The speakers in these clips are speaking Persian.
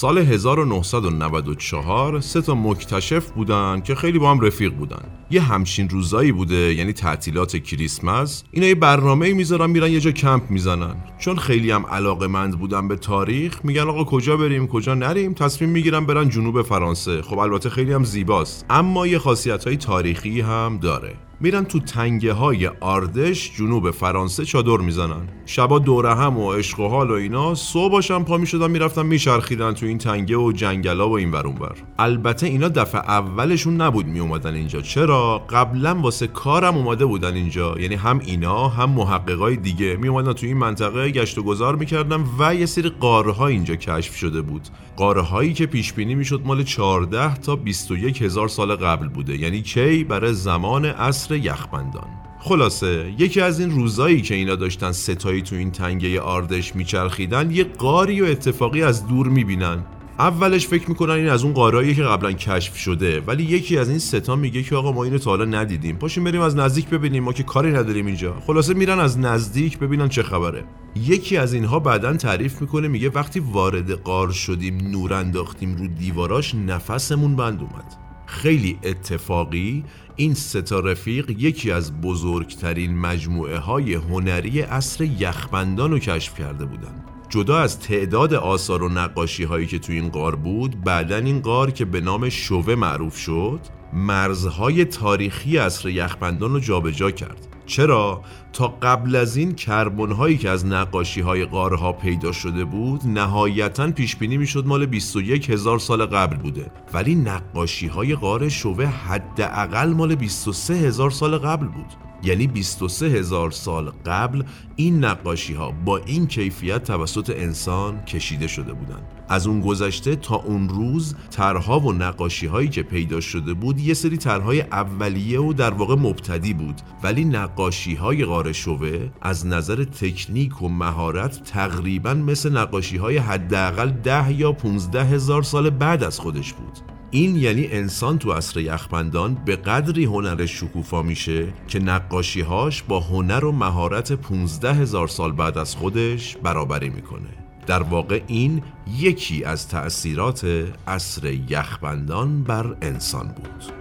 سال 1994 سه تا مکتشف بودن که خیلی با هم رفیق بودن. یه همچین روزایی بوده یعنی تعطیلات کریسمس اینا یه برنامه می‌ذارن میرن یه جا کمپ می‌زنن. چون خیلی هم علاقه مند بودن به تاریخ میگن آقا کجا بریم کجا نریم؟ تصمیم می‌گیرن برن جنوب فرانسه. خب البته خیلی هم زیباست. اما یه خاصیت های تاریخی هم داره. میرن تو تنگه های آردش جنوب فرانسه چادر می‌زنن. شبا دوره هم و عشق و حال و اینا صبح باشن پا می‌شدن می‌رفتن میچرخیدن تو این تنگه و جنگلا و این ورون بر البته اینا دفعه اولشون نبود میومدن اینجا. چرا؟ قبلا واسه کارم اومده بودن اینجا. یعنی هم اینا هم محققای دیگه. میومدن تو این منطقه گشت و گذار می‌کردن و یه سری قاره اینجا کشف شده بود. قاره هایی که پیش بینی می‌شد مال 14 تا 21 هزار سال قبل بوده. یعنی کی؟ برای زمان عصر یخبندان. خلاصه یکی از این روزایی که اینا داشتن ستایی تو این تنگه آردش میچرخیدن یه قاری و اتفاقی از دور می‌بینن. اولش فکر می‌کنن این از اون قارایی که قبلا کشف شده ولی یکی از این ستا میگه که آقا ما اینو تا حالا ندیدیم. پاشیم بریم از نزدیک ببینیم ما که کاری نداریم اینجا. خلاصه میرن از نزدیک ببینن چه خبره. یکی از اینها بعدا تعریف می‌کنه میگه وقتی وارد قار شدیم نور انداختیم رو دیواراش نفسمون بند اومد. خیلی اتفاقی این ستا رفیق یکی از بزرگترین مجموعه های هنری اصر یخبندان رو کشف کرده بودند. جدا از تعداد آثار و نقاشی هایی که تو این قار بود بعدا این قار که به نام شوه معروف شد مرزهای تاریخی اصر یخبندان رو جابجا کرد. چرا؟ تا قبل از این کربن هایی که از نقاشی های قاره پیدا شده بود نهایتا پیش بینی می‌شد مال 21 هزار سال قبل بوده. ولی نقاشی های قاره شوه حداقل مال 23 هزار سال قبل بود. یعنی 23 هزار سال قبل این نقاشی ها با این کیفیت توسط انسان کشیده شده بودند. از اون گذشته تا اون روز طرها و نقاشی هایی که پیدا شده بود یه سری طرحهای اولیه و در واقع مبتدی بود ولی نقاشی های غار شوه از نظر تکنیک و مهارت تقریبا مثل نقاشی های حداقل 10 یا 15 هزار سال بعد از خودش بود این یعنی انسان تو عصر یخبندان به قدری هنر شکوفا میشه که نقاشیهاش با هنر و مهارت 15 هزار سال بعد از خودش برابری می‌کنه. در واقع این یکی از تأثیرات عصر یخبندان بر انسان بود.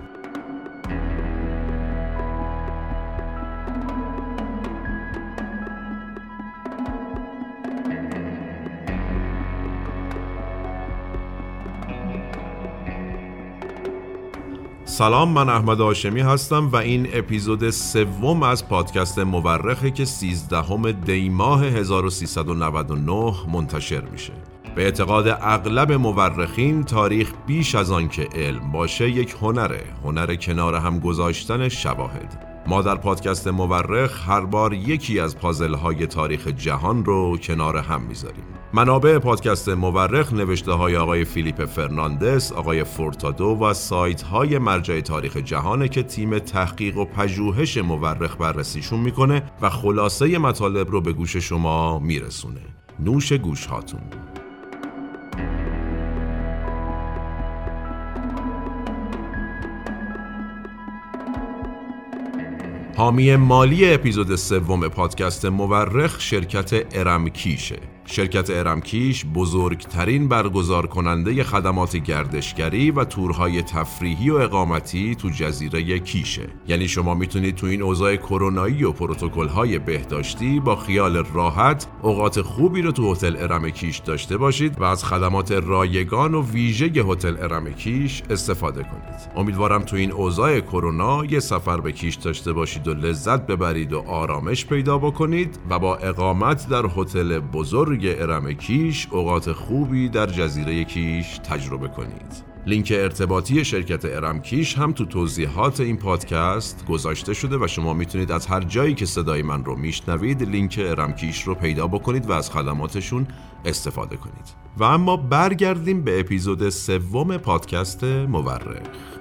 سلام من احمد آشمی هستم و این اپیزود سوم از پادکست مورخه که 13 دی ماه 1399 منتشر میشه. به اعتقاد اغلب مورخین تاریخ بیش از آن که علم باشه یک هنره هنر کنار هم گذاشتن شواهد. ما در پادکست مورخ هر بار یکی از پازل های تاریخ جهان رو کنار هم می‌ذاریم. منابع پادکست مورخ نوشته های آقای فیلیپ فرناندس، آقای فورتادو و سایت های مرجع تاریخ جهانه که تیم تحقیق و پژوهش مورخ بررسیشون می‌کنه و خلاصه مطالب رو به گوش شما میرسونه. نوش گوش هاتون. حامی مالی اپیزود سوم پادکست مورخ شرکت ارمکیشه شرکت ارمکیش بزرگترین برگزار کننده خدمات گردشگری و تورهای تفریحی و اقامتی تو جزیره کیشه. یعنی شما می‌تونید تو این اوضاع کرونایی و های بهداشتی با خیال راحت اوقات خوبی رو تو هتل ارمکیش داشته باشید و از خدمات رایگان و ویژه هتل ارمکیش استفاده کنید. امیدوارم تو این اوضاع کرونا یه سفر به کیش داشته باشید و لذت ببرید و آرامش پیدا بکنید و با اقامت در هتل بزرگ بزرگ ارم کیش اوقات خوبی در جزیره کیش تجربه کنید. لینک ارتباطی شرکت ارم کیش هم تو توضیحات این پادکست گذاشته شده و شما می‌تونید از هر جایی که صدای من رو میشنوید لینک ارم کیش رو پیدا بکنید و از خدماتشون استفاده کنید. و اما برگردیم به اپیزود سوم پادکست مورخ.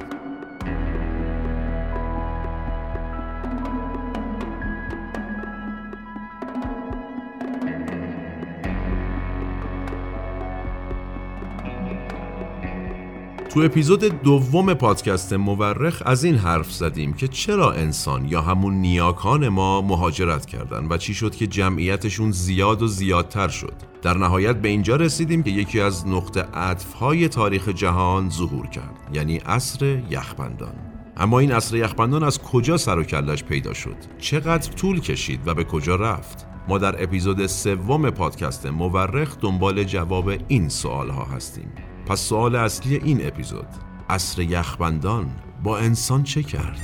تو اپیزود دوم پادکست مورخ از این حرف زدیم که چرا انسان یا همون نیاکان ما مهاجرت کردن و چی شد که جمعیتشون زیاد و زیادتر شد. در نهایت به اینجا رسیدیم که یکی از نقطه عطفهای تاریخ جهان ظهور کرد یعنی عصر یخبندان. اما این عصر یخبندان از کجا سر و کلش پیدا شد؟ چقدر طول کشید و به کجا رفت؟ ما در اپیزود سوم پادکست مورخ دنبال جواب این سوال ها هستیم. پس سوال اصلی این اپیزود عصر یخبندان با انسان چه کرد؟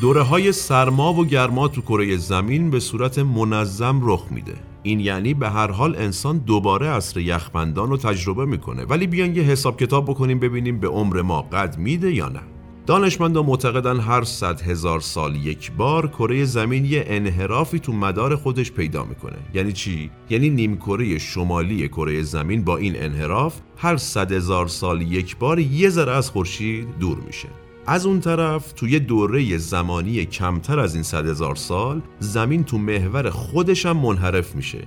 دوره های سرما و گرما تو کره زمین به صورت منظم رخ میده. این یعنی به هر حال انسان دوباره عصر یخبندان رو تجربه می‌کنه. ولی بیان یه حساب کتاب بکنیم ببینیم به عمر ما قد میده یا نه. دانشمندان معتقدن هر صد هزار سال یک بار کره زمین یه انحرافی تو مدار خودش پیدا می‌کنه. یعنی چی؟ یعنی نیمکره شمالی کره زمین با این انحراف هر صد هزار سال یک بار یه ذره از خورشید دور میشه. از اون طرف توی دوره زمانی کمتر از این صد هزار سال زمین تو محور خودش هم منحرف میشه.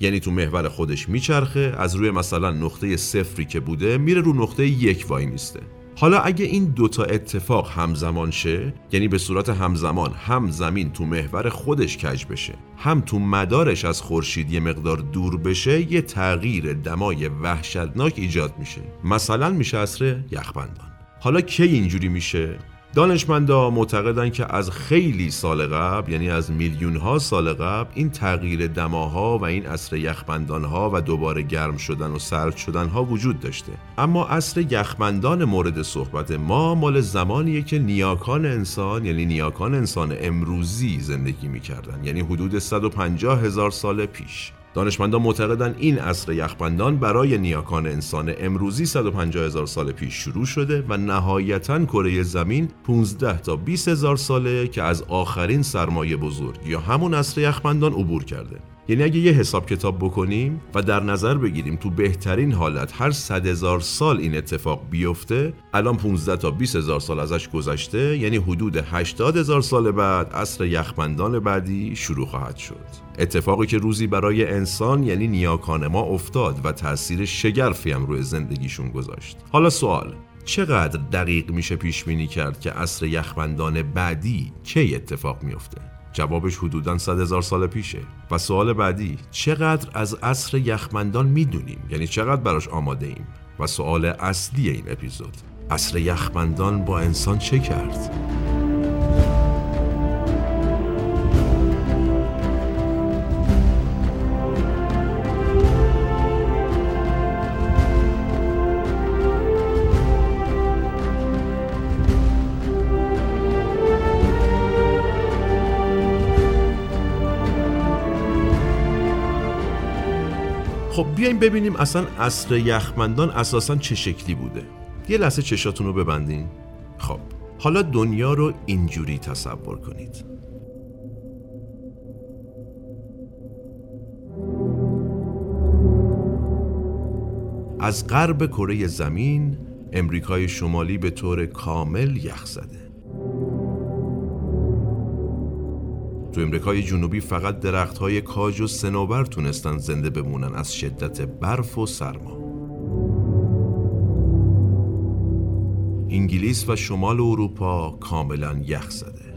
یعنی تو محور خودش میچرخه از روی مثلا نقطه صفری که بوده میره رو نقطه یک وای میسته. حالا اگه این دوتا اتفاق همزمان شه یعنی به صورت همزمان هم زمین تو محور خودش کج بشه هم تو مدارش از خورشید یه مقدار دور بشه یه تغییر دمای وحشتناک ایجاد میشه. مثلا میشه اصر یخبندان. حالا کی اینجوری میشه؟ دانشمندا معتقدن که از خیلی سال قبل یعنی از میلیون ها سال قبل این تغییر دماها و این عصر یخبندان ها و دوباره گرم شدن و سرد شدن ها وجود داشته. اما عصر یخبندان مورد صحبت ما مال زمانیه که نیاکان انسان یعنی نیاکان انسان امروزی زندگی می‌کردن. یعنی حدود 150 هزار سال پیش. دانشمندان معتقدن این عصر یخبندان برای نیاکان انسان امروزی 150 هزار سال پیش شروع شده و نهایتا کره زمین 15 تا 20 هزار ساله که از آخرین سرمایه بزرگ یا همون عصر یخبندان عبور کرده. یعنی اگه یه حساب کتاب بکنیم و در نظر بگیریم تو بهترین حالت هر صد هزار سال این اتفاق بیفته الان 15 تا 20 هزار سال ازش گذشته یعنی حدود 80 هزار سال بعد عصر یخبندان بعدی شروع خواهد شد. اتفاقی که روزی برای انسان یعنی نیاکان ما افتاد و تاثیر شگرفی هم روی زندگیشون گذاشت. حالا سوال چقدر دقیق میشه پیش بینی کرد که عصر یخبندان بعدی کی اتفاق میفته؟ جوابش حدوداً صد هزار سال پیشه. و سوال بعدی چقدر از عصر یخمندان می‌دونیم؟ یعنی چقدر براش آماده ایم؟ و سوال اصلی این اپیزود عصر یخمندان با انسان چه کرد؟ بیایم ببینیم اصلا عصر یخمندان اساسا چه شکلی بوده. یه لحظه چشاتون رو ببندین. خب حالا دنیا رو اینجوری تصور کنید. از غرب کره زمین امریکای شمالی به طور کامل یخ زده. تو امریکای جنوبی فقط درخت های کاج و سنوبر تونستن زنده بمونن از شدت برف و سرما. انگلیس و شمال اروپا کاملا یخ زده.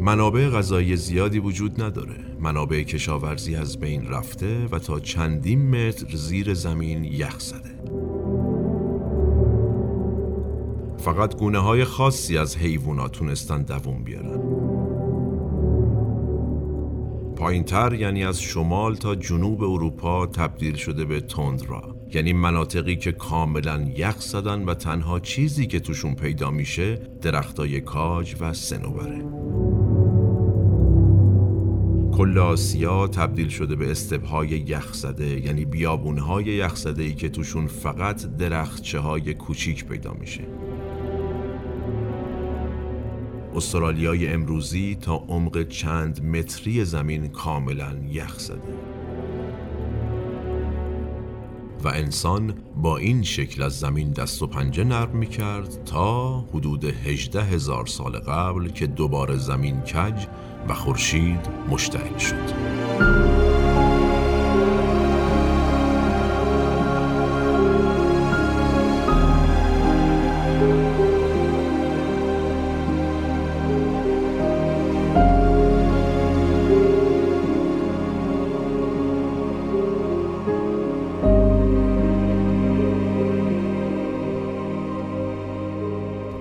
منابع غذایی زیادی وجود نداره. منابع کشاورزی از بین رفته و تا چندین متر زیر زمین یخ زده. فقط گونه های خاصی از حیوانات تونستن دووم بیارن. پایین تر یعنی از شمال تا جنوب اروپا تبدیل شده به تندرا یعنی مناطقی که کاملا یخ زدن و تنها چیزی که توشون پیدا میشه درختای کاج و سنوبره کل آسیا تبدیل شده به استبهای یخ زده یعنی بیابونهای یخ زده ای که توشون فقط درختچه های کوچیک پیدا میشه. استرالیای امروزی تا عمق چند متری زمین کاملا یخ زده. و انسان با این شکل از زمین دست و پنجه نرم می کرد تا حدود هجده هزار سال قبل که دوباره زمین کج و خورشید مشتعل شد.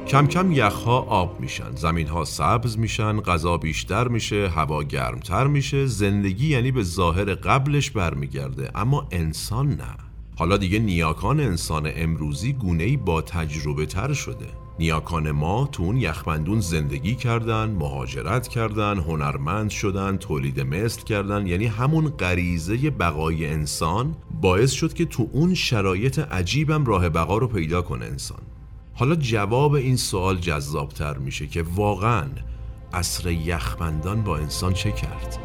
کم کم یخها آب میشن زمینها سبز میشن غذا بیشتر میشه هوا گرمتر میشه زندگی یعنی به ظاهر قبلش برمیگرده اما انسان نه. حالا دیگه نیاکان انسان امروزی گونه‌ای با تجربه تر شده. نیاکان ما تو اون یخبندون زندگی کردن مهاجرت کردن هنرمند شدن تولید مثل کردن یعنی همون غریزه بقای انسان باعث شد که تو اون شرایط عجیبم راه بقا رو پیدا کنه انسان. حالا جواب این سوال جذابتر میشه که واقعا عصر یخبندان با انسان چه کرد؟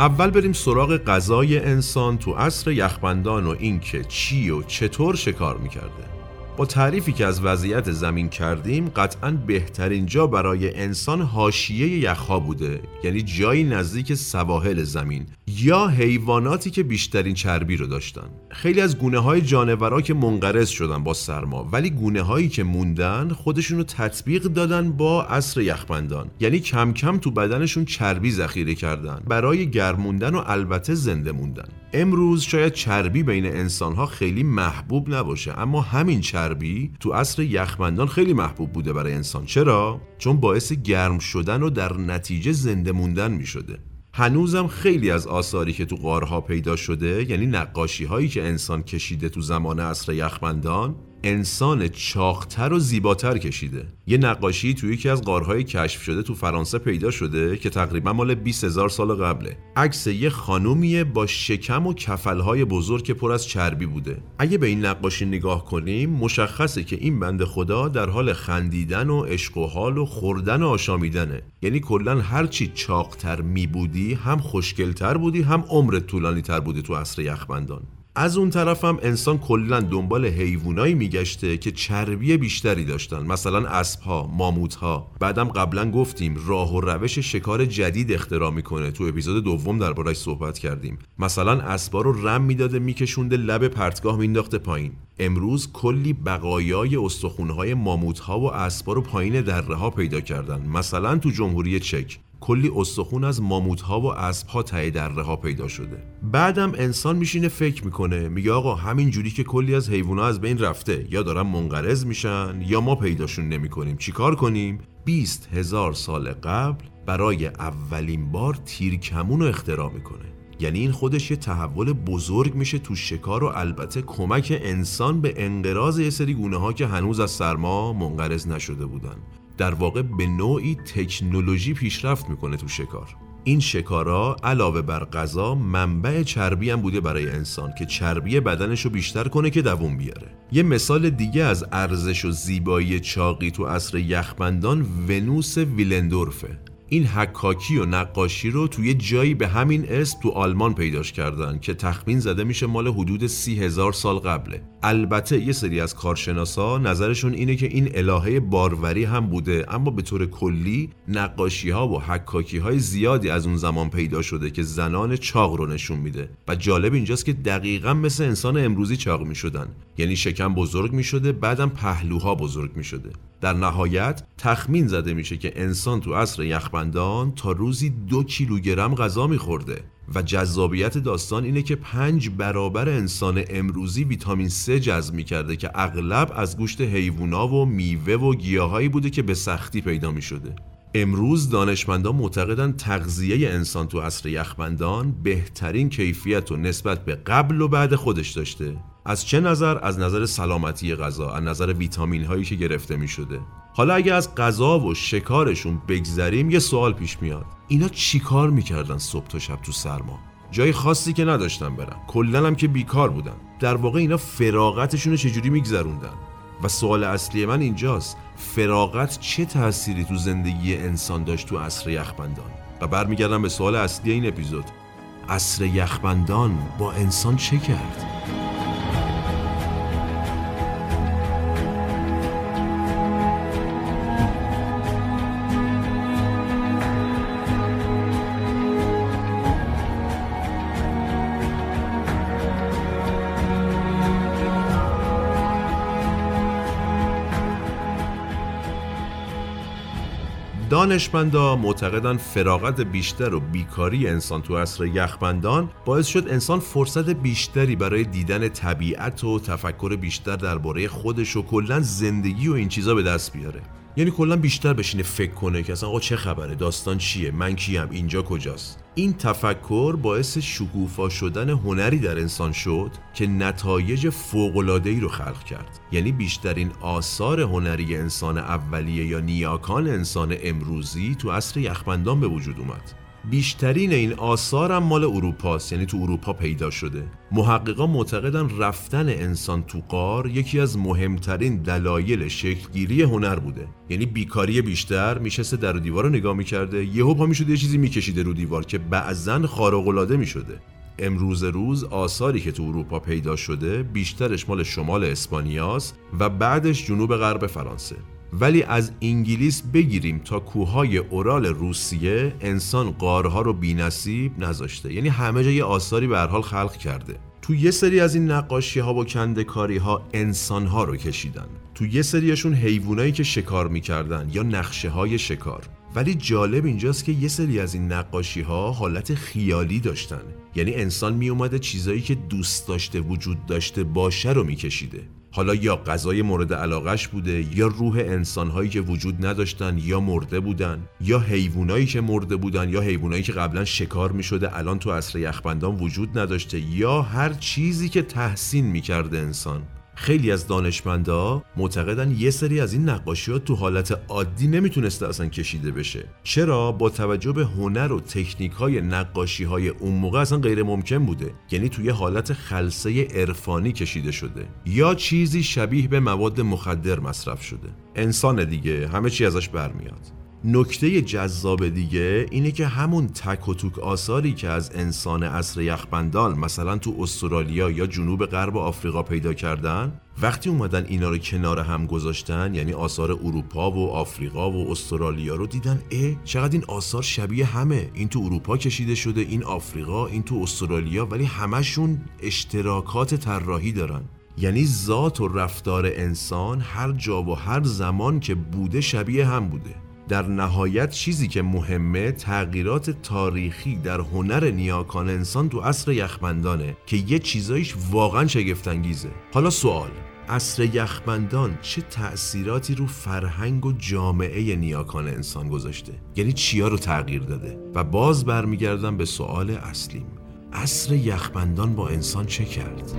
اول بریم سراغ غذای انسان تو عصر یخبندان و اینکه چی و چطور شکار می‌کرده با تعریفی که از وضعیت زمین کردیم قطعا بهترین جا برای انسان حاشیه یخها بوده یعنی جایی نزدیک سواحل زمین یا حیواناتی که بیشترین چربی رو داشتن. خیلی از گونه های جانورا که منقرض شدن با سرما ولی گونه هایی که موندن خودشون رو تطبیق دادن با عصر یخبندان. یعنی کم کم تو بدنشون چربی ذخیره کردن. برای گرموندن و البته زنده موندن. امروز شاید چربی بین انسان ها خیلی محبوب نباشه اما همین چربی تو عصر یخبندان خیلی محبوب بوده برای انسان. چرا؟ چون باعث گرم شدن و در نتیجه زنده موندن می شده هنوزم خیلی از آثاری که تو غارها پیدا شده یعنی نقاشی هایی که انسان کشیده تو زمان عصر یخبندان انسان چاختر و زیباتر کشیده. یه نقاشی توی یکی از غارهای کشف شده تو فرانسه پیدا شده که تقریبا مال 20 هزار سال قبله. عکس یه خانومیه با شکم و کفلهای بزرگ که پر از چربی بوده. اگه به این نقاشی نگاه کنیم مشخصه که این بند خدا در حال خندیدن و عشق و حال و خوردن و آشامیدنه. یعنی کلا هرچی چاقتر می بودی هم خوشگلتر بودی هم عمرت طولانی تر بودی تو عصر یخبندان از اون طرفم انسان کلا دنبال حیوانایی میگشته که چربی بیشتری داشتن مثلا اسبها ماموتها. بعدم قبلا گفتیم راه و روش شکار جدید اختراع می‌کنه. تو اپیزود دوم دربارش صحبت کردیم. مثلا اسبا رو رم می‌داده میکشونده لب پرتگاه مینداخته پایین. امروز کلی بقایای استخونهای ماموتها و اسبا رو پایین دره ها پیدا کردن. مثلا تو جمهوری چک. کلی استخون از ماموت ها و اسب ها ته دره ها پیدا شده. بعدم انسان میشینه فکر می‌کنه میگه آقا همین جوری که کلی از حیوونا از بین رفته یا دارن منقرض میشن یا ما پیداشون نمی‌کنیم. چیکار کنیم؟ 20 هزار سال قبل برای اولین بار تیرکمون رو اختراع می‌کنه. یعنی این خودش یه تحول بزرگ میشه تو شکار و البته کمک انسان به انقراض یه سری گونه ها که هنوز از سرما منقرض نشده بودن. در واقع به نوعی تکنولوژی پیشرفت می‌کنه تو شکار. این شکارا علاوه بر غذا منبع چربی هم بوده برای انسان که چربی بدنش رو بیشتر کنه که دووم بیاره. یه مثال دیگه از ارزش و زیبایی چاقی تو عصر یخبندان ونوس ویلندورفه. این حکاکی و نقاشی رو توی جایی به همین اسم تو آلمان پیداش کردن که تخمین زده میشه مال حدود سی هزار سال قبله. البته یه سری از کارشناسا نظرشون اینه که این الهه باروری هم بوده اما به طور کلی نقاشی ها و حکاکی های زیادی از اون زمان پیدا شده که زنان چاق رو نشون میده. و جالب اینجاست که دقیقا مثل انسان امروزی چاق می‌شدن. یعنی شکم بزرگ می‌شده بعدم پهلوها بزرگ می‌شده. در نهایت تخمین زده میشه که انسان تو عصر یخبندان تا روزی دو کیلوگرم غذا میخورده. و جذابیت داستان اینه که پنج برابر انسان امروزی ویتامین C جذب می‌کرده که اغلب از گوشت حیوونا و میوه و گیاهایی بوده که به سختی پیدا می‌شده. امروز دانشمندان معتقدن تغذیه انسان تو عصر یخبندان بهترین کیفیت و نسبت به قبل و بعد خودش داشته. از چه نظر؟ از نظر سلامتی غذا از نظر ویتامین هایی که گرفته می شده حالا اگه از غذا و شکارشون بگذریم یه سوال پیش میاد. اینا چیکار می‌کردن صبح تا شب تو سرما؟ جای خاصی که نداشتن برن. کلا هم که بیکار بودن. در واقع اینا فراغتشون رو چجوری میگذروندن؟ و سوال اصلی من اینجاست. فراغت چه تأثیری تو زندگی انسان داشت تو عصر یخبندان؟ و برمیگردم به سوال اصلی این اپیزود. عصر یخبندان با انسان چه کرد؟ دانشمندا معتقدن فراغت بیشتر و بیکاری انسان تو عصر یخبندان باعث شد انسان فرصت بیشتری برای دیدن طبیعت و تفکر بیشتر درباره خودش و کلا زندگی و این چیزا به دست بیاره. یعنی کلا بیشتر بشینه فکر کنه که اصلا آقا چه خبره؟ داستان چیه؟ من کیم؟ اینجا کجاست؟ این تفکر باعث شکوفا شدن هنری در انسان شد که نتایج ای رو خلق کرد. یعنی بیشترین آثار هنری انسان اولیه یا نیاکان انسان امروزی تو عصر یخبندان به وجود اومد. بیشترین این آثار هم مال اروپاست یعنی تو اروپا پیدا شده. محققا معتقدن رفتن انسان تو قار یکی از مهمترین دلایل شکلگیری هنر بوده. یعنی بیکاری بیشتر میشسته در و دیوار رو نگاه می‌کرده یهو پا می‌شده یه چیزی میکشیده رو دیوار که بعضا خارق العاده می‌شده. امروز روز آثاری که تو اروپا پیدا شده بیشترش مال شمال اسپانیاست و بعدش جنوب غرب فرانسه. ولی از انگلیس بگیریم تا کوههای اورال روسیه انسان قارها رو بینصیب نذاشته. یعنی همه جا یه آثاری به حال خلق کرده. تو یه سری از این نقاشی ها و کندکاری ها انسان ها رو کشیدن. تو یه سریشون حیوانایی که شکار می‌کردن یا نقشه های شکار. ولی جالب اینجاست که یه سری از این نقاشی ها حالت خیالی داشتن. یعنی انسان می اومده چیزایی که دوست داشته وجود داشته باشه رو میکشیده. حالا یا غذای مورد علاقش بوده یا روح انسانهایی که وجود نداشتن یا مرده بودن یا حیوانایی که مرده بودن یا حیوانایی که قبلا شکار می شده الان تو عصر یخبندان وجود نداشته یا هر چیزی که تحسین می کرده انسان. خیلی از دانشمندا معتقدن یه سری از این نقاشی ها تو حالت عادی نمی‌تونسته اصلا کشیده بشه. چرا؟ با توجه به هنر و تکنیک های نقاشی های اون موقع اصلا غیر ممکن بوده. یعنی توی حالت خلصه عرفانی کشیده شده. یا چیزی شبیه به مواد مخدر مصرف شده. انسان دیگه همه چی ازش برمیاد. نکته جذاب دیگه اینه که همون تک و توک آثاری که از انسان عصر یخبندان مثلا تو استرالیا یا جنوب غرب آفریقا پیدا کردن وقتی اومدن اینا رو کنار هم گذاشتن یعنی آثار اروپا و آفریقا و استرالیا رو دیدن اه چقدر این آثار شبیه همه. این تو اروپا کشیده شده این آفریقا این تو استرالیا ولی همشون اشتراکات طراحی دارن. یعنی ذات و رفتار انسان هر جا و هر زمان که بوده شبیه هم بوده. در نهایت چیزی که مهمه تغییرات تاریخی در هنر نیاکان انسان تو عصر یخبندانه که یه چیزایش واقعا شگفتانگیزه. حالا سوال عصر یخبندان چه تأثیراتی رو فرهنگ و جامعه نیاکان انسان گذاشته؟ یعنی چیا رو تغییر داده؟ و باز برمیگردم به سوال اصلیم. عصر یخبندان با انسان چه کرد؟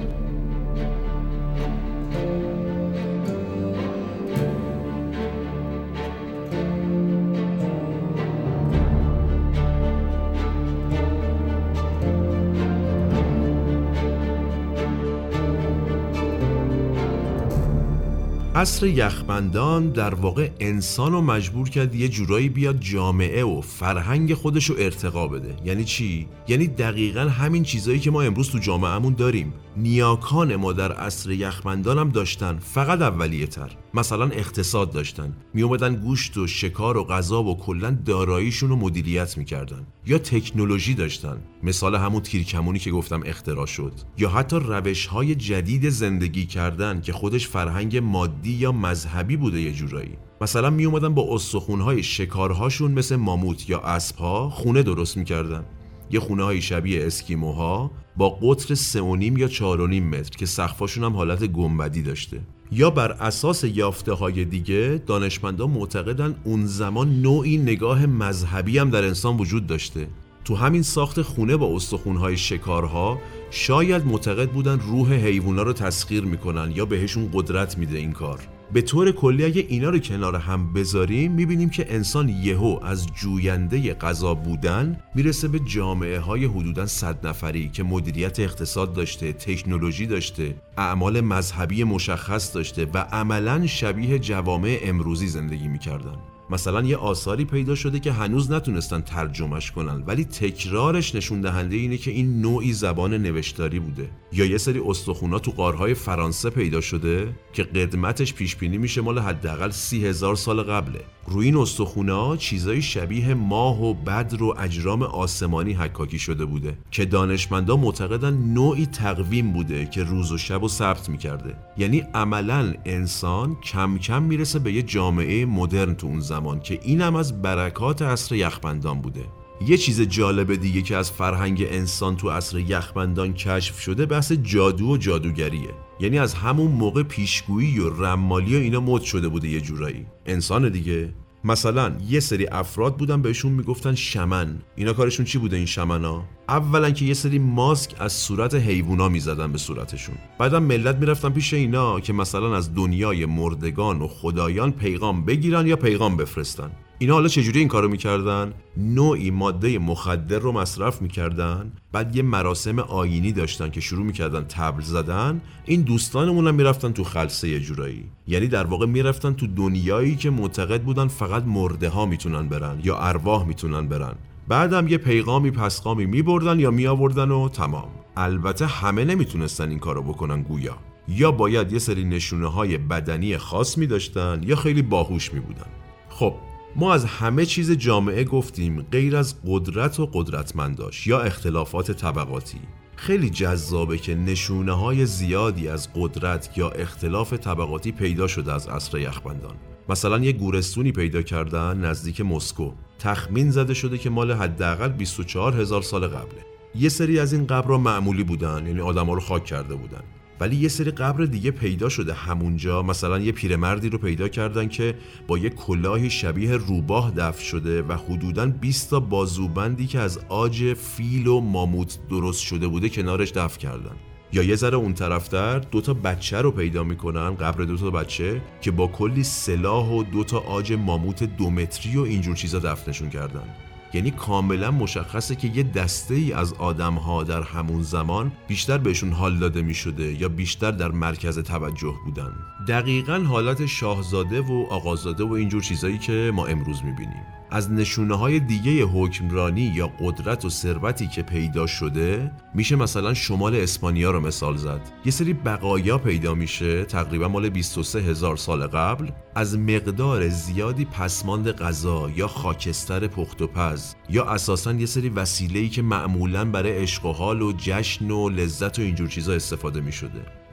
عصر یخبندان در واقع انسان رو مجبور کرد یه جورایی بیاد جامعه و فرهنگ خودش رو ارتقا بده. یعنی چی؟ یعنی دقیقا همین چیزایی که ما امروز تو جامعهمون داریم. نیاکان ما در عصر یخبندان هم داشتن فقط اولیه تر مثلا اقتصاد داشتن. می گوشت و شکار و غذا و کلا داراییشون رو مدیریت می‌کردن. یا تکنولوژی داشتن؟ مثال همون تیرکمونی که گفتم اختراع شد. یا حتی روش های جدید زندگی کردن که خودش فرهنگ مادی یا مذهبی بوده یه جورایی. مثلا می اومدن با استخونهای شکارهاشون مثل ماموت یا اسبها خونه درست می‌کردن. یه خونه های شبیه اسکیموها با قطر 3.5 یا 4.5 متر که سقفاشون هم حالت گنبدی داشته. یا بر اساس یافته های دیگه دانشمندان معتقدن اون زمان نوعی نگاه مذهبی هم در انسان وجود داشته. تو همین ساخت خونه با استخونهای شکارها شاید معتقد بودن روح حیوونا رو تسخیر می‌کنن یا بهشون قدرت میده این کار. به طور کلی اگه اینا رو کنار هم بذاریم می‌بینیم که انسان یهو از جوینده غذا بودن می‌رسه به جامعه های حدودا صد نفری که مدیریت اقتصاد داشته تکنولوژی داشته اعمال مذهبی مشخص داشته و عملا شبیه جوامع امروزی زندگی می‌کردن. مثلا یه آثاری پیدا شده که هنوز نتونستن ترجمهش کنن ولی تکرارش نشون دهنده اینه که این نوعی زبان نوشتاری بوده. یا یه سری استخونا تو قارهای فرانسه پیدا شده؟ که قدمتش پیش بینی میشه مال حداقل سی هزار سال قبله. روی این استخونا چیزای شبیه ماه و بدر و اجرام آسمانی حکاکی شده بوده که دانشمندا معتقدن نوعی تقویم بوده که روز و شب و ثبت می‌کرده. یعنی عملا انسان کم کم می‌رسه به یه جامعه مدرن تو اون زمان که اینم از برکات عصر یخبندان بوده. یه چیز جالب دیگه که از فرهنگ انسان تو عصر یخبندان کشف شده بحث جادو و جادوگریه. یعنی از همون موقع پیشگویی و رمالی و اینا مد شده بوده یه جورایی. انسان دیگه. مثلا یه سری افراد بودن بهشون می‌گفتن شمن. اینا کارشون چی بوده این شمنا اولا که یه سری ماسک از صورت حیوونا می‌زدن به صورتشون. بعدم ملت می‌رفتن پیش اینا که مثلا از دنیای مردگان و خدایان پیغام بگیرن یا پیغام بفرستن. اینا حالا چجوری این کارو می‌کردن؟ نوعی ماده مخدر رو مصرف می‌کردن بعد یه مراسم آینی داشتن که شروع می‌کردن تبل زدن. این دوستانمون هم می‌رفتن تو خلصه یه جورایی. یعنی در واقع می‌رفتن تو دنیایی که معتقد بودن فقط مرده ها می‌تونن برن یا ارواح می‌تونن برن. بعدم یه پیغامی پسقامی میبردن یا میآوردن و تمام. البته همه نمی‌تونستن این کارو بکنن گویا. یا باید یه سری نشونه های بدنی خاص می داشتن یا خیلی باهوش می بودن خب ما از همه چیز جامعه گفتیم غیر از قدرت و قدرتمنداش یا اختلافات طبقاتی. خیلی جذابه که نشونه های زیادی از قدرت یا اختلاف طبقاتی پیدا شده از عصر یخبندان. مثلا یه گورستونی پیدا کردن نزدیک مسکو. تخمین زده شده که مال حداقل 24 هزار سال قبله. یه سری از این قبرها معمولی بودن یعنی آدما رو خاک کرده بودن. ولی یه سری قبر دیگه پیدا شده همونجا. مثلا یه پیرمردی رو پیدا کردن که با یه کلاهی شبیه روباه دفن شده و حدوداً 20 تا بازوبندی که از آج فیل و ماموت درست شده بوده کنارش دفن کردن. یا یه ذره اون طرفتر دو تا بچه رو پیدا می‌کنن قبر دو تا بچه که با کلی سلاح و دو تا آج ماموت دو متری و اینجور چیزا دفنشون کردن. یعنی کاملا مشخصه که یه دسته ای از آدم ها در همون زمان بیشتر بهشون حال داده می شده یا بیشتر در مرکز توجه بودن. دقیقا حالت شاهزاده و آقازاده و اینجور چیزایی که ما امروز می بینیم از نشونه های دیگه حکمرانی یا قدرت و ثروتی که پیدا شده میشه مثلا شمال اسپانیا رو مثال زد. یه سری بقایا پیدا میشه تقریبا مال 23 هزار سال قبل از مقدار زیادی پسماند غذا یا خاکستر پخت و پز یا اساسا یه سری وسیله‌ای که معمولا برای عشق و حال و جشن و لذت و اینجور چیزا استفاده می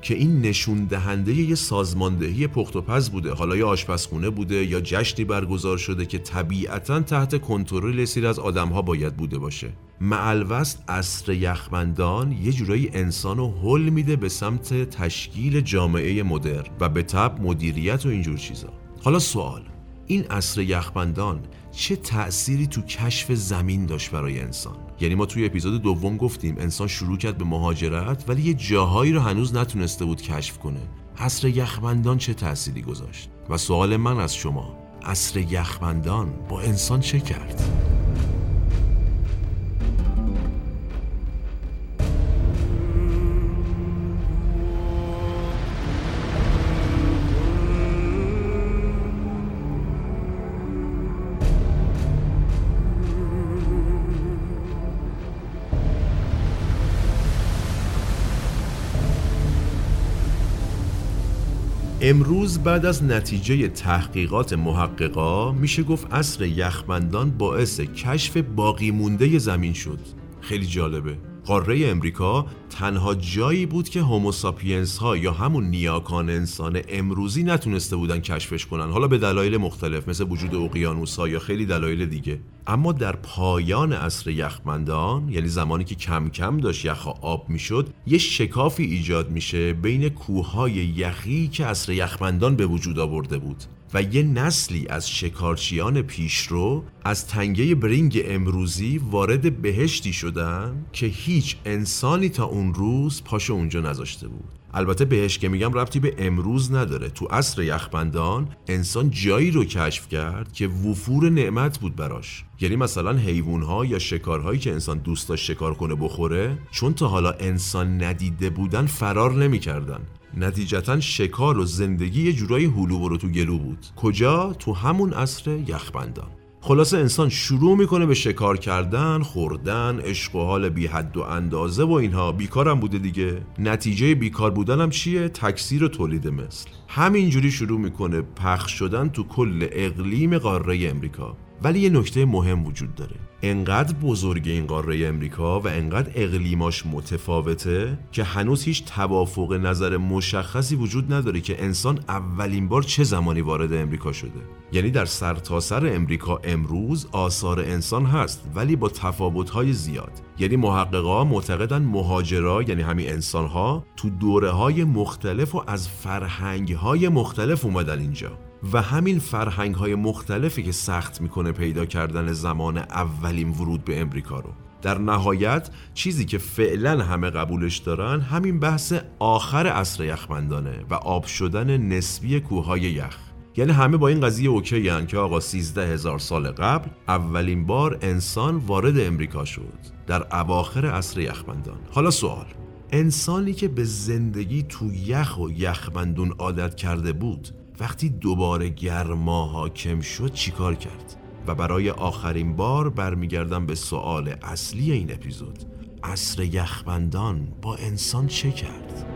که این نشون دهنده یه سازماندهی پخت و پز بوده. حالا یا آشپزخونه بوده یا جشنی برگزار شده که طبیعتا تحت کنترل سیر از آدمها باید بوده باشه. معلوست اصر یخمندان یه جورایی انسان رو حل میده به سمت تشکیل جامعه مدرن و به تب مدیریت و اینجور چیزا. حالا سوال این اصر یخبندان چه تأثیری تو کشف زمین داشت برای انسان؟ یعنی ما توی اپیزود دوم گفتیم انسان شروع کرد به مهاجرت ولی یه جاهایی رو هنوز نتونسته بود کشف کنه. عصر یخبندان چه تأثیری گذاشت؟ و سوال من از شما عصر یخبندان با انسان چه کرد؟ امروز بعد از نتیجه تحقیقات محققا میشه گفت اصر یخبندان باعث کشف باقی مونده زمین شد. خیلی جالبه. قاره امریکا تنها جایی بود که هوموساپینس ها یا همون نیاکان انسان امروزی نتونسته بودن کشفش کنن. حالا به دلایل مختلف مثل وجود اقیانوس ها یا خیلی دلایل دیگه. اما در پایان عصر یخمندان یعنی زمانی که کم کم داشت یخ آب می‌شد یه شکافی ایجاد میشه بین کوههای یخی که عصر یخمندان به وجود آورده بود. و یه نسلی از شکارچیان پیشرو از تنگه برینگ امروزی وارد بهشتی شدن که هیچ انسانی تا اون روز پاشو اونجا نذاشته بود. البته بهش که میگم ربطی به امروز نداره. تو عصر یخبندان انسان جایی رو کشف کرد که وفور نعمت بود براش. یعنی مثلا حیوانها یا شکارهایی که انسان دوست داشت شکار کنه بخوره چون تا حالا انسان ندیده بودن فرار نمی‌کردن. نتیجتا شکار و زندگی یه جورایی هلو برو تو گلو بود. کجا؟ تو همون عصر یخبندان. خلاصه انسان شروع می‌کنه به شکار کردن خوردن عشق و حال بی حد و اندازه و اینها. بیکارم بوده دیگه. نتیجه بیکار بودنم چیه؟ تکثیر و تولید مثل. همینجوری شروع می‌کنه پخش شدن تو کل اقلیم قاره امریکا. ولی یه نکته مهم وجود داره. انقدر بزرگ این قاره امریکا و انقدر اقلیماش متفاوته که هنوز هیچ توافق نظر مشخصی وجود نداره که انسان اولین بار چه زمانی وارد امریکا شده. یعنی در سرتاسر سر امریکا امروز آثار انسان هست ولی با تفاوت‌های زیاد. یعنی محققا معتقدن مهاجرا یعنی همین انسانها تو دوره های مختلف و از فرهنگ های مختلف اومدن اینجا. و همین فرهنگ های مختلفی که سخت می‌کنه پیدا کردن زمان اولین ورود به امریکا رو. در نهایت چیزی که فعلا همه قبولش دارن همین بحث آخر عصر یخمندانه و آب شدن نسبی کوههای یخ. یعنی همه با این قضیه اوکی هن که آقا 13 هزار سال قبل اولین بار انسان وارد امریکا شد در اواخر عصر یخمندان حالا سوال انسانی که به زندگی تو یخ و یخمندون عادت کرده بود وقتی دوباره گرما حاکم شد چیکار کرد و برای آخرین بار برمیگردم به سوال اصلی این اپیزود عصر یخبندان با انسان چه کرد؟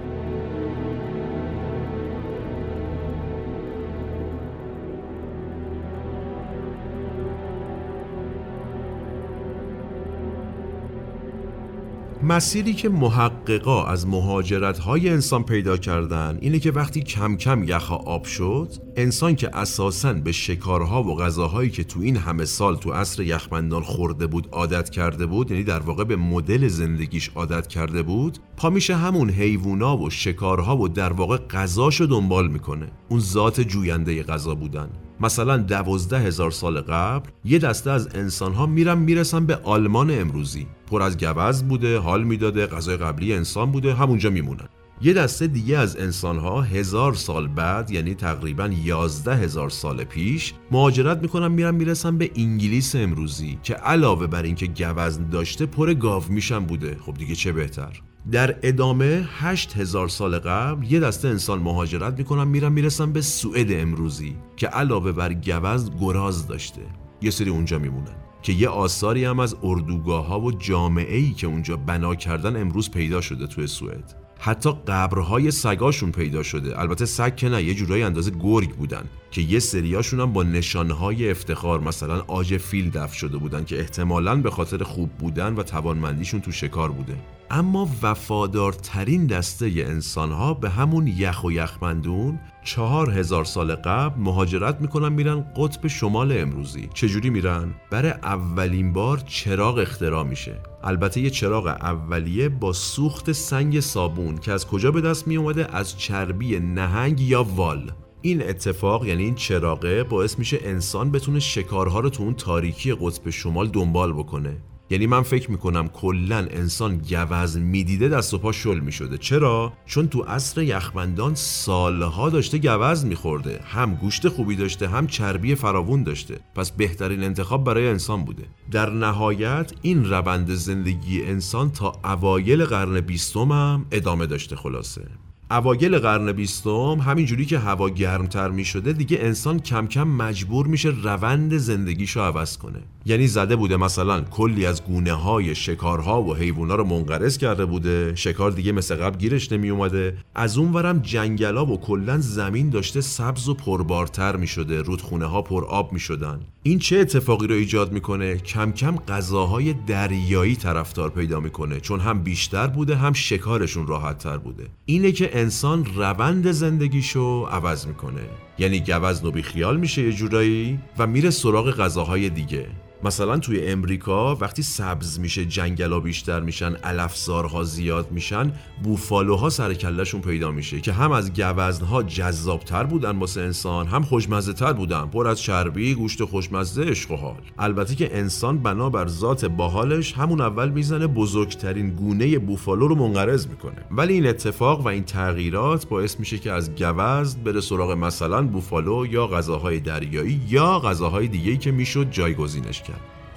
مسیری که محققا از مهاجرت های انسان پیدا کردن اینه که وقتی کم کم یخ آب شد انسان که اساسا به شکارها و غذاهایی که تو این همه سال تو عصر یخمندان خورده بود عادت کرده بود یعنی در واقع به مدل زندگیش عادت کرده بود پا میشه همون حیوونا و شکارها و در واقع غذاشو دنبال می‌کنه. اون ذات جوینده غذا بودن. مثلا دوازده هزار سال قبل یه دسته از انسانها میرن می‌رسن به آلمان امروزی. پر از گوز بوده حال می‌داده غذای قبلی انسان بوده همونجا میمونن. یه دسته دیگه از انسانها هزار سال بعد یعنی تقریبا یازده هزار سال پیش مهاجرت می‌کنن میرن می‌رسن به انگلیس امروزی که علاوه بر اینکه گوزن داشته پر گاو میشن بوده. خب دیگه چه بهتر؟ در ادامه هشت هزار سال قبل یه دسته انسان مهاجرت می‌کنن میرن می‌رسن به سوئد امروزی که علاوه بر گوز گراز داشته. یه سری اونجا میمونن که یه آثاری هم از اردوگاه ها و جامعه ای که اونجا بنا کردن امروز پیدا شده توی سوئد. حتی قبرهای سگاشون پیدا شده. البته سگ که نه یه جورایی اندازه گرگ بودن که یه سریاشون هم با نشانهای افتخار مثلا آج فیل دفن شده بودن که احتمالا به خاطر خوب بودن و توانمندیشون تو شکار بوده. اما وفادارترین دسته انسانها به همون یخ و یخمندون چهار هزار سال قبل مهاجرت می‌کنن میرن قطب شمال امروزی. چجوری میرن؟ برای اولین بار چراغ اختراع میشه. البته یه چراغ اولیه با سوخت سنگ صابون که از کجا به دست می اومده از چربی نهنگ یا وال. این اتفاق یعنی این چراغه باعث میشه انسان بتونه شکارها رو تو اون تاریکی قطب شمال دنبال بکنه. یعنی من فکر می‌کنم کلا انسان گوز می‌دیده دست و پا شل می‌شده. چرا؟ چون تو عصر یخبندان سالها داشته گوز میخورده. هم گوشت خوبی داشته هم چربی فراوون داشته. پس بهترین انتخاب برای انسان بوده. در نهایت این روند زندگی انسان تا اوایل قرن بیستم هم ادامه داشته خلاصه. اوایل قرن بیستم همینجوری که هوا گرمتر می شده دیگه انسان کم کم مجبور میشه روند زندگیشو عوض کنه. یعنی زده بوده مثلا کلی از گونه های شکارها و حیوونا رو منقرض کرده بوده شکار دیگه مثل قبل گیرش نمی اومده از اون ورم جنگلا و کلا زمین داشته سبز و پربارتر می شده رودخونه ها پر آب می شدن این چه اتفاقی رو ایجاد می‌کنه؟ کم کم غذاهای دریایی طرفدار پیدا می‌کنه چون هم بیشتر بوده هم شکارشون راحت تر بوده. اینه که انسان روند زندگیشو عوض می‌کنه. یعنی گوز نوبی خیال میشه یه جورایی و میره سراغ غذاهای دیگه. مثلا توی امریکا وقتی سبز میشه جنگلا بیشتر میشن علفزارها زیاد میشن بوفالوها سر کلشون پیدا میشه که هم از گوزنها جذابتر بودن واسه انسان هم خوشمزه تر بودن. پر از چربی گوشت خوشمزه عشق و حال. البته که انسان بنابر ذات باحالش همون اول می‌زنه بزرگترین گونه بوفالو رو منقرض می‌کنه. ولی این اتفاق و این تغییرات باعث میشه که از گوزن بره سراغ مثلا بوفالو یا غذاهای دریایی یا غذاهای دیگه‌ای که می‌شد جایگزینش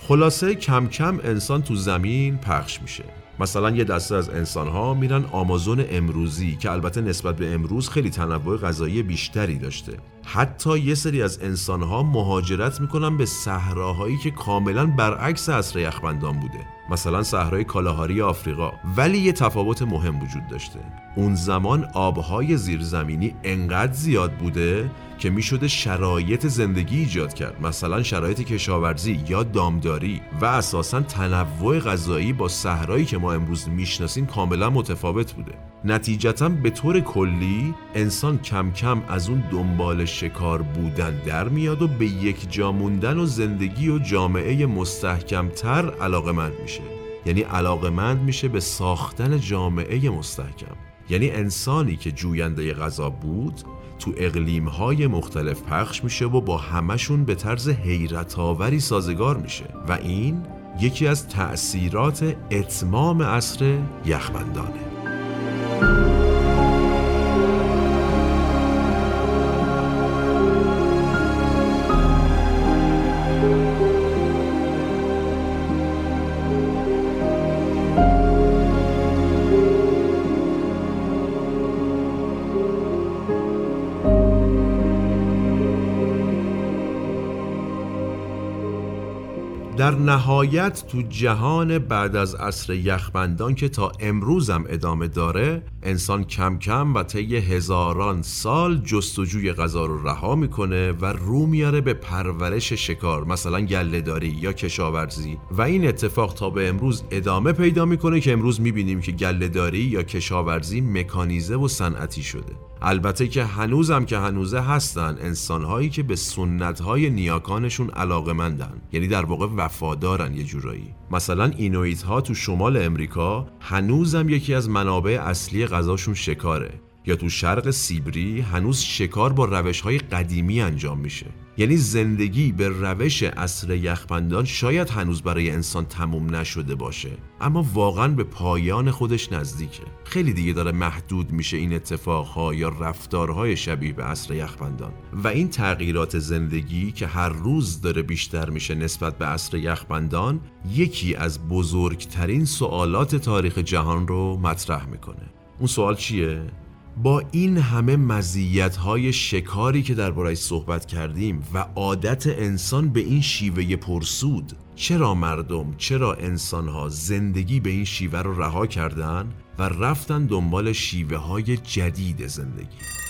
خلاصه کم کم انسان تو زمین پخش میشه. مثلا یه دسته از انسانها میرن آمازون امروزی که البته نسبت به امروز خیلی تنوع غذایی بیشتری داشته. حتی یه سری از انسانها مهاجرت می‌کنن به صحراهایی که کاملا برعکس عصر یخبندان بوده. مثلا صحرای کالاهاری آفریقا. ولی یه تفاوت مهم وجود داشته. اون زمان آبهای زیرزمینی انقدر زیاد بوده که می‌شده شرایط زندگی ایجاد کرد. مثلا شرایط کشاورزی یا دامداری و اساسا تنوع غذایی با صحرایی که ما امروز می‌شناسیم کاملا متفاوت بوده. نتیجتا به طور کلی انسان کم کم از اون دنبال شکار بودن در میاد و به یک جا موندن و زندگی و جامعه مستحکمتر علاقمند میشه. یعنی علاقمند میشه به ساختن جامعه مستحکم. یعنی انسانی که جوینده غذا بود تو اقلیم های مختلف پخش میشه و با همشون به طرز حیرت آوری سازگار میشه. و این یکی از تأثیرات اتمام عصر یخبندانه. نهایت تو جهان بعد از عصر یخبندان که تا امروزم ادامه داره انسان کم کم و طی هزاران سال جستجوی غذا رو رها می‌کنه و رو میاره به پرورش شکار مثلا گلهداری یا کشاورزی. و این اتفاق تا به امروز ادامه پیدا می‌کنه که امروز می‌بینیم که گلهداری یا کشاورزی مکانیزه و صنعتی شده. البته که هنوزم که هنوزه هستن انسانهایی که به سنتهای نیاکانشون علاقمندن یعنی در واقع وفادارن یه جورایی. مثلا اینویت ها تو شمال امریکا هنوزم یکی از منابع اصلی غذاشون شکاره. یا تو شرق سیبری هنوز شکار با روش های قدیمی انجام میشه. یعنی زندگی به روش اصر یخبندان شاید هنوز برای انسان تموم نشده باشه. اما واقعا به پایان خودش نزدیکه. خیلی دیگه داره محدود میشه این اتفاقها یا رفتارهای شبیه به اصر یخبندان. و این تغییرات زندگی که هر روز داره بیشتر میشه نسبت به اصر یخبندان یکی از بزرگترین سوالات تاریخ جهان رو مطرح می‌کنه. اون سوال چیه؟ با این همه مزیت های شکاری که دربارهش صحبت کردیم و عادت انسان به این شیوه پرسود چرا مردم چرا انسان ها زندگی به این شیوه رو رها کردن و رفتن دنبال شیوه های جدید زندگی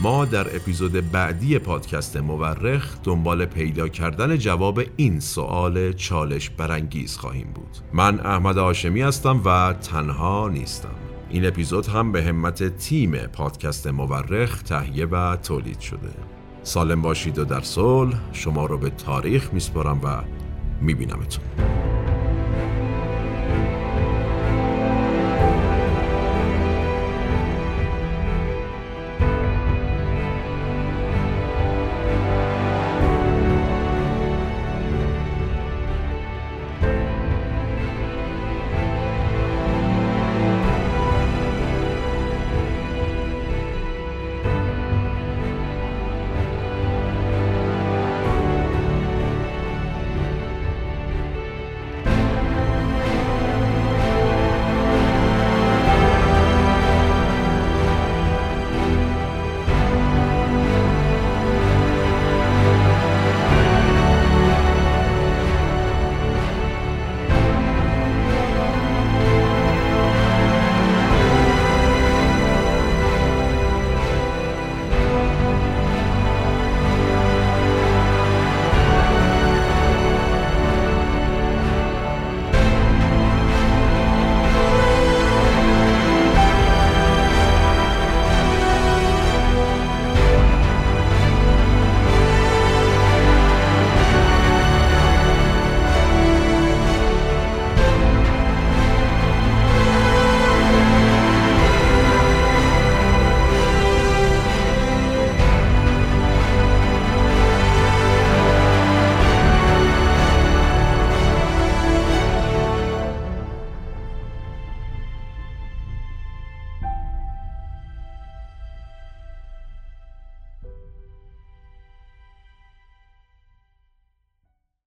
ما در اپیزود بعدی پادکست مورخ دنبال پیدا کردن جواب این سوال چالش برانگیز خواهیم بود. من احمد آشمی هستم و تنها نیستم. این اپیزود هم به همت تیم پادکست مورخ تهیه و تولید شده. سالم باشید و در صلح شما رو به تاریخ میسپارم و میبینمتون.